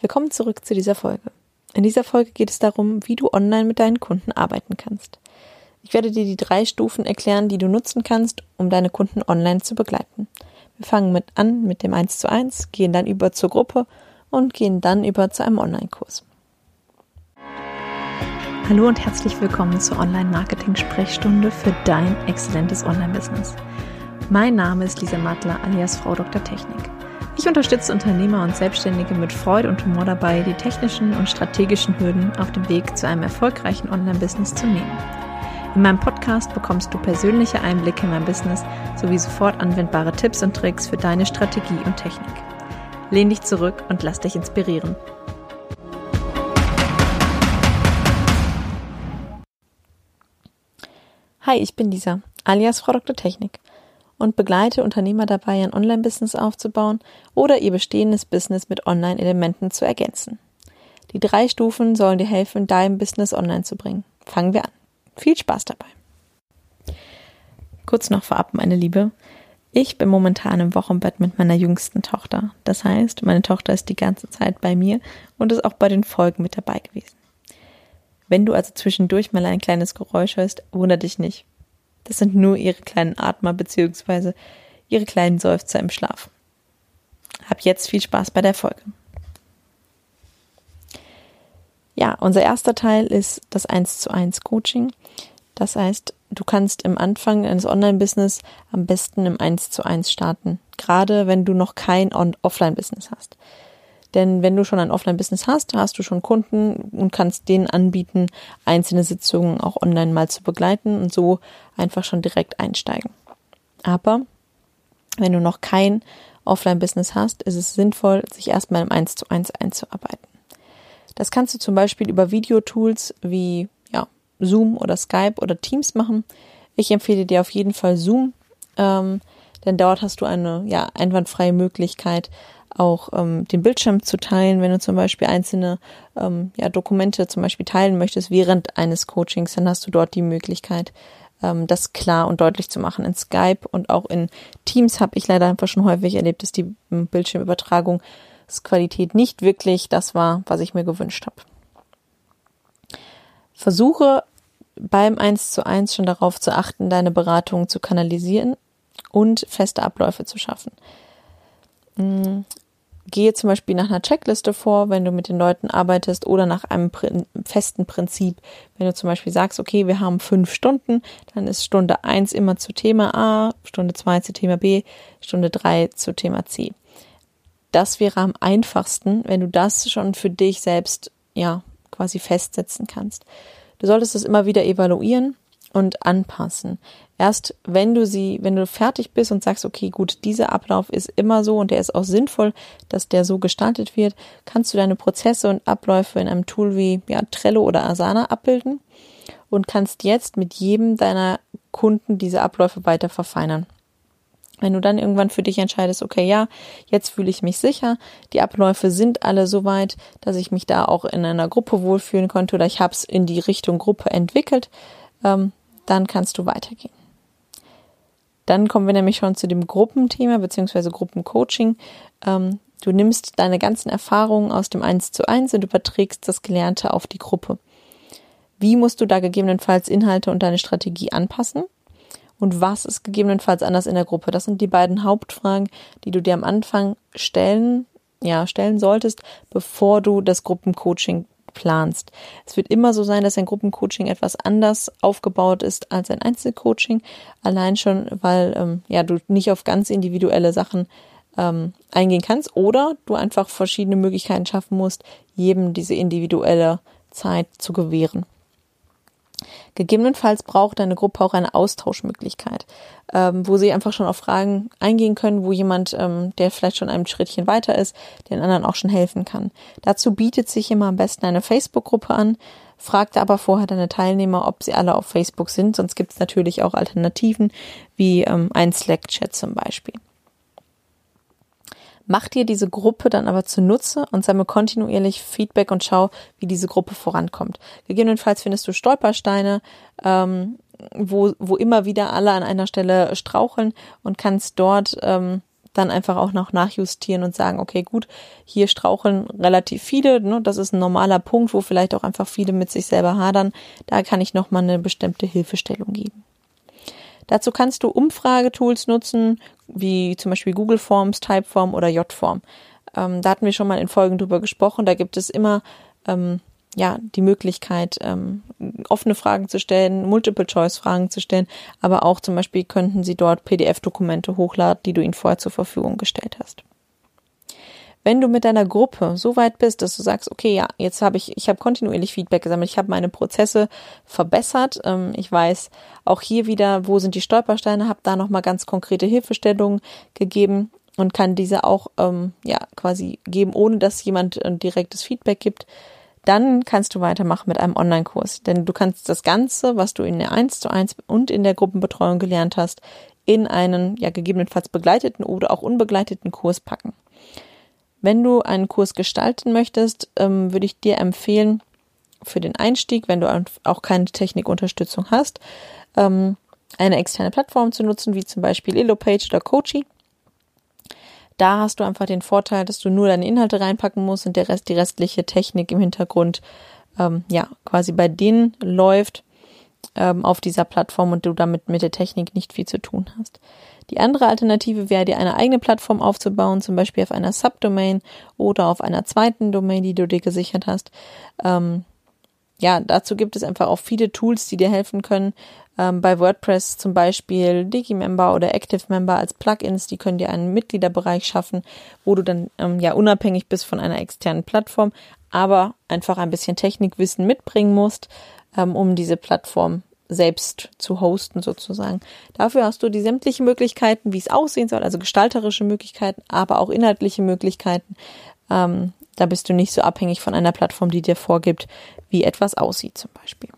Willkommen zurück zu dieser Folge. In dieser Folge geht es darum, wie du online mit deinen Kunden arbeiten kannst. Ich werde dir die drei Stufen erklären, die du nutzen kannst, um deine Kunden online zu begleiten. Wir fangen mit an mit dem 1 zu 1, gehen dann über zur Gruppe und gehen dann über zu einem Online-Kurs. Hallo und herzlich willkommen zur Online-Marketing-Sprechstunde für dein exzellentes Online-Business. Mein Name ist Lisa Mattler alias Frau Dr. Technik. Ich unterstütze Unternehmer und Selbstständige mit Freude und Humor dabei, die technischen und strategischen Hürden auf dem Weg zu einem erfolgreichen Online-Business zu nehmen. In meinem Podcast bekommst du persönliche Einblicke in mein Business sowie sofort anwendbare Tipps und Tricks für deine Strategie und Technik. Lehn dich zurück und lass dich inspirieren. Hi, ich bin Lisa, alias Frau Dr. Technik und begleite Unternehmer dabei, ein Online-Business aufzubauen oder ihr bestehendes Business mit Online-Elementen zu ergänzen. Die drei Stufen sollen dir helfen, dein Business online zu bringen. Fangen wir an. Viel Spaß dabei. Kurz noch vorab, meine Liebe. Ich bin momentan im Wochenbett mit meiner jüngsten Tochter. Das heißt, meine Tochter ist die ganze Zeit bei mir und ist auch bei den Folgen mit dabei gewesen. Wenn du also zwischendurch mal ein kleines Geräusch hörst, wundere dich nicht. Das sind nur ihre kleinen Atmer beziehungsweise ihre kleinen Seufzer im Schlaf. Hab jetzt viel Spaß bei der Folge. Ja, unser erster Teil ist das 1 zu 1 Coaching. Das heißt, du kannst im Anfang eines Online-Business am besten im 1 zu 1 starten. Gerade wenn du noch kein Offline-Business hast. Denn wenn du schon ein Offline-Business hast, hast du schon Kunden und kannst denen anbieten, einzelne Sitzungen auch online mal zu begleiten und so einfach schon direkt einsteigen. Aber wenn du noch kein Offline-Business hast, ist es sinnvoll, sich erstmal im 1 zu 1 einzuarbeiten. Das kannst du zum Beispiel über Videotools wie ja, Zoom oder Skype oder Teams machen. Ich empfehle dir auf jeden Fall Zoom, ähm, denn dort hast du eine ja, einwandfreie Möglichkeit, auch ähm, den Bildschirm zu teilen, wenn du zum Beispiel einzelne ähm, ja, Dokumente zum Beispiel teilen möchtest während eines Coachings, dann hast du dort die Möglichkeit, ähm, das klar und deutlich zu machen. In Skype und auch in Teams habe ich leider einfach schon häufig erlebt, dass die ähm, Bildschirmübertragungsqualität nicht wirklich das war, was ich mir gewünscht habe. Versuche beim 1 zu 1 schon darauf zu achten, deine Beratung zu kanalisieren und feste Abläufe zu schaffen. Gehe zum Beispiel nach einer Checkliste vor, wenn du mit den Leuten arbeitest oder nach einem festen Prinzip. Wenn du zum Beispiel sagst, okay, wir haben fünf Stunden, dann ist Stunde eins immer zu Thema A, Stunde zwei zu Thema B, Stunde drei zu Thema C. Das wäre am einfachsten, wenn du das schon für dich selbst, ja, quasi festsetzen kannst. Du solltest es immer wieder evaluieren und anpassen. Erst wenn du sie, wenn du fertig bist und sagst, okay, gut, dieser Ablauf ist immer so und der ist auch sinnvoll, dass der so gestaltet wird, kannst du deine Prozesse und Abläufe in einem Tool wie ja, Trello oder Asana abbilden und kannst jetzt mit jedem deiner Kunden diese Abläufe weiter verfeinern. Wenn du dann irgendwann für dich entscheidest, okay, ja, jetzt fühle ich mich sicher, die Abläufe sind alle so weit, dass ich mich da auch in einer Gruppe wohlfühlen konnte oder ich habe es in die Richtung Gruppe entwickelt, ähm, dann kannst du weitergehen. Dann kommen wir nämlich schon zu dem Gruppenthema bzw. Gruppencoaching. Ähm, du nimmst deine ganzen Erfahrungen aus dem 1 zu 1 und überträgst das Gelernte auf die Gruppe. Wie musst du da gegebenenfalls Inhalte und deine Strategie anpassen? Und was ist gegebenenfalls anders in der Gruppe? Das sind die beiden Hauptfragen, die du dir am Anfang stellen, ja, stellen solltest, bevor du das Gruppencoaching planst. Es wird immer so sein, dass ein Gruppencoaching etwas anders aufgebaut ist als ein Einzelcoaching, allein schon, weil ähm, ja du nicht auf ganz individuelle Sachen ähm, eingehen kannst oder du einfach verschiedene Möglichkeiten schaffen musst, jedem diese individuelle Zeit zu gewähren. Gegebenenfalls braucht deine Gruppe auch eine Austauschmöglichkeit, ähm, wo sie einfach schon auf Fragen eingehen können, wo jemand, ähm, der vielleicht schon ein Schrittchen weiter ist, den anderen auch schon helfen kann. Dazu bietet sich immer am besten eine Facebook-Gruppe an. Fragte aber vorher deine Teilnehmer, ob sie alle auf Facebook sind, sonst gibt es natürlich auch Alternativen wie ähm, ein Slack-Chat zum Beispiel. Mach dir diese Gruppe dann aber zunutze und sammle kontinuierlich Feedback und schau, wie diese Gruppe vorankommt. Gegebenenfalls findest du Stolpersteine, ähm, wo, wo immer wieder alle an einer Stelle straucheln und kannst dort ähm, dann einfach auch noch nachjustieren und sagen, okay, gut, hier straucheln relativ viele, ne, das ist ein normaler Punkt, wo vielleicht auch einfach viele mit sich selber hadern, da kann ich nochmal eine bestimmte Hilfestellung geben. Dazu kannst du Umfragetools nutzen, wie zum Beispiel Google Forms, Typeform oder J-Form. Ähm, da hatten wir schon mal in Folgen drüber gesprochen. Da gibt es immer ähm, ja die Möglichkeit, ähm, offene Fragen zu stellen, Multiple-Choice-Fragen zu stellen, aber auch zum Beispiel könnten sie dort PDF-Dokumente hochladen, die du ihnen vorher zur Verfügung gestellt hast. Wenn du mit deiner Gruppe so weit bist, dass du sagst, okay, ja, jetzt habe ich, ich habe kontinuierlich Feedback gesammelt, ich habe meine Prozesse verbessert, ähm, ich weiß auch hier wieder, wo sind die Stolpersteine, habe da nochmal ganz konkrete Hilfestellungen gegeben und kann diese auch ähm, ja quasi geben, ohne dass jemand ein direktes Feedback gibt dann kannst du weitermachen mit einem Online-Kurs. Denn du kannst das Ganze, was du in der 1 zu 1 und in der Gruppenbetreuung gelernt hast, in einen ja gegebenenfalls begleiteten oder auch unbegleiteten Kurs packen. Wenn du einen Kurs gestalten möchtest, ähm, würde ich dir empfehlen, für den Einstieg, wenn du auch keine Technikunterstützung hast, ähm, eine externe Plattform zu nutzen, wie zum Beispiel Elopage oder Coachy. Da hast du einfach den Vorteil, dass du nur deine Inhalte reinpacken musst und der Rest, die restliche Technik im Hintergrund, ähm, ja, quasi bei denen läuft ähm, auf dieser Plattform und du damit mit der Technik nicht viel zu tun hast. Die andere Alternative wäre, dir eine eigene Plattform aufzubauen, zum Beispiel auf einer Subdomain oder auf einer zweiten Domain, die du dir gesichert hast. Ähm, ja, dazu gibt es einfach auch viele Tools, die dir helfen können, ähm, bei WordPress zum Beispiel Digimember oder ActiveMember als Plugins, die können dir einen Mitgliederbereich schaffen, wo du dann ähm, ja unabhängig bist von einer externen Plattform, aber einfach ein bisschen Technikwissen mitbringen musst, ähm, um diese Plattform selbst zu hosten sozusagen. Dafür hast du die sämtlichen Möglichkeiten, wie es aussehen soll, also gestalterische Möglichkeiten, aber auch inhaltliche Möglichkeiten. Ähm, da bist du nicht so abhängig von einer Plattform, die dir vorgibt, wie etwas aussieht zum Beispiel.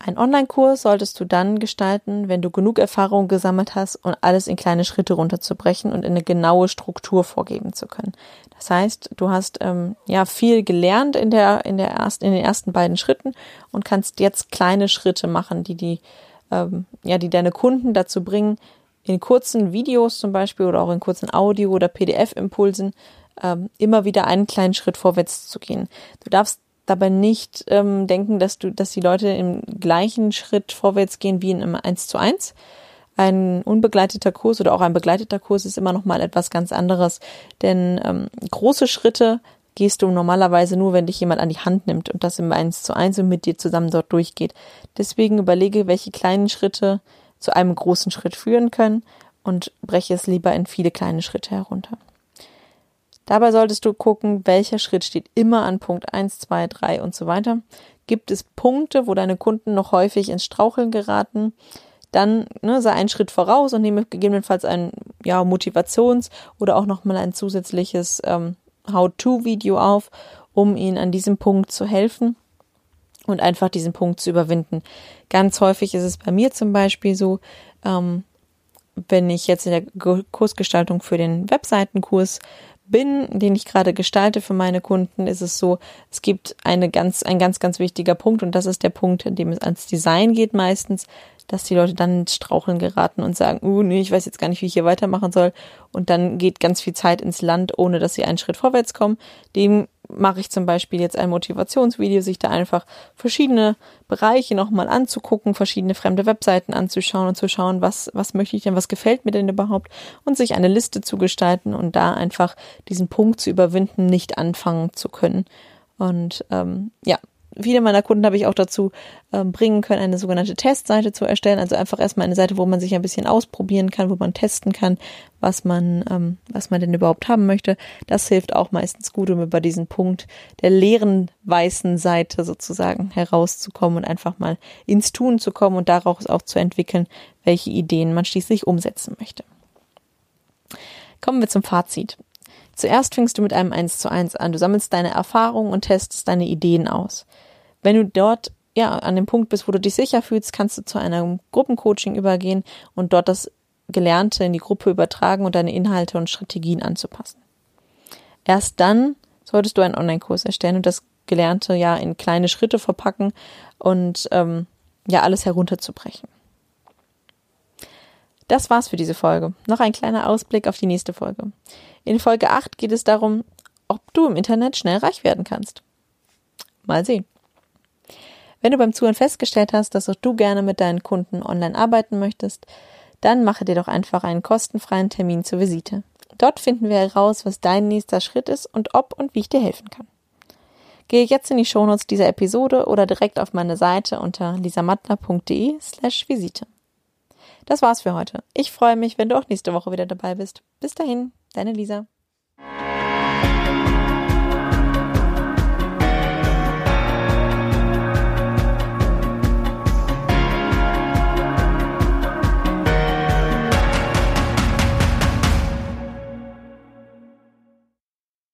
Ein Online-Kurs solltest du dann gestalten, wenn du genug Erfahrung gesammelt hast, um alles in kleine Schritte runterzubrechen und eine genaue Struktur vorgeben zu können. Das heißt, du hast ähm, ja viel gelernt in der in der ersten in den ersten beiden Schritten und kannst jetzt kleine Schritte machen, die die ähm, ja die deine Kunden dazu bringen, in kurzen Videos zum Beispiel oder auch in kurzen Audio- oder PDF-Impulsen ähm, immer wieder einen kleinen Schritt vorwärts zu gehen. Du darfst dabei nicht ähm, denken, dass du, dass die Leute im gleichen Schritt vorwärts gehen wie in einem 1 zu 1. Ein unbegleiteter Kurs oder auch ein begleiteter Kurs ist immer noch mal etwas ganz anderes, denn ähm, große Schritte gehst du normalerweise nur, wenn dich jemand an die Hand nimmt und das im 1 zu 1 und mit dir zusammen dort durchgeht. Deswegen überlege, welche kleinen Schritte zu einem großen Schritt führen können und breche es lieber in viele kleine Schritte herunter. Dabei solltest du gucken, welcher Schritt steht immer an Punkt 1, 2, 3 und so weiter. Gibt es Punkte, wo deine Kunden noch häufig ins Straucheln geraten? Dann ne, sei einen Schritt voraus und nehme gegebenenfalls ein ja, Motivations- oder auch nochmal ein zusätzliches ähm, How-to-Video auf, um ihnen an diesem Punkt zu helfen und einfach diesen Punkt zu überwinden. Ganz häufig ist es bei mir zum Beispiel so, ähm, wenn ich jetzt in der Kursgestaltung für den Webseitenkurs bin, den ich gerade gestalte für meine Kunden, ist es so, es gibt eine ganz, ein ganz, ganz wichtiger Punkt und das ist der Punkt, in dem es ans Design geht meistens, dass die Leute dann ins Straucheln geraten und sagen, uh, nee, ich weiß jetzt gar nicht, wie ich hier weitermachen soll. Und dann geht ganz viel Zeit ins Land, ohne dass sie einen Schritt vorwärts kommen. Dem mache ich zum Beispiel jetzt ein Motivationsvideo, sich da einfach verschiedene Bereiche nochmal anzugucken, verschiedene fremde Webseiten anzuschauen und zu schauen, was, was möchte ich denn, was gefällt mir denn überhaupt und sich eine Liste zu gestalten und da einfach diesen Punkt zu überwinden, nicht anfangen zu können. Und ähm, ja, viele meiner Kunden habe ich auch dazu ähm, bringen können, eine sogenannte Testseite zu erstellen. Also einfach erstmal eine Seite, wo man sich ein bisschen ausprobieren kann, wo man testen kann, was man, ähm, was man denn überhaupt haben möchte. Das hilft auch meistens gut, um über diesen Punkt der leeren weißen Seite sozusagen herauszukommen und einfach mal ins Tun zu kommen und daraus auch zu entwickeln, welche Ideen man schließlich umsetzen möchte. Kommen wir zum Fazit. Zuerst fängst du mit einem 1 zu 1 an. Du sammelst deine Erfahrungen und testest deine Ideen aus. Wenn du dort ja an dem Punkt bist, wo du dich sicher fühlst, kannst du zu einem Gruppencoaching übergehen und dort das Gelernte in die Gruppe übertragen und deine Inhalte und Strategien anzupassen. Erst dann solltest du einen Online-Kurs erstellen und das Gelernte ja in kleine Schritte verpacken und ähm, ja alles herunterzubrechen. Das war's für diese Folge. Noch ein kleiner Ausblick auf die nächste Folge. In Folge 8 geht es darum, ob du im Internet schnell reich werden kannst. Mal sehen. Wenn du beim Zuhören festgestellt hast, dass auch du gerne mit deinen Kunden online arbeiten möchtest, dann mache dir doch einfach einen kostenfreien Termin zur Visite. Dort finden wir heraus, was dein nächster Schritt ist und ob und wie ich dir helfen kann. Gehe jetzt in die Shownotes dieser Episode oder direkt auf meine Seite unter lisamattler.de slash Visite. Das war's für heute. Ich freue mich, wenn du auch nächste Woche wieder dabei bist. Bis dahin, deine Lisa.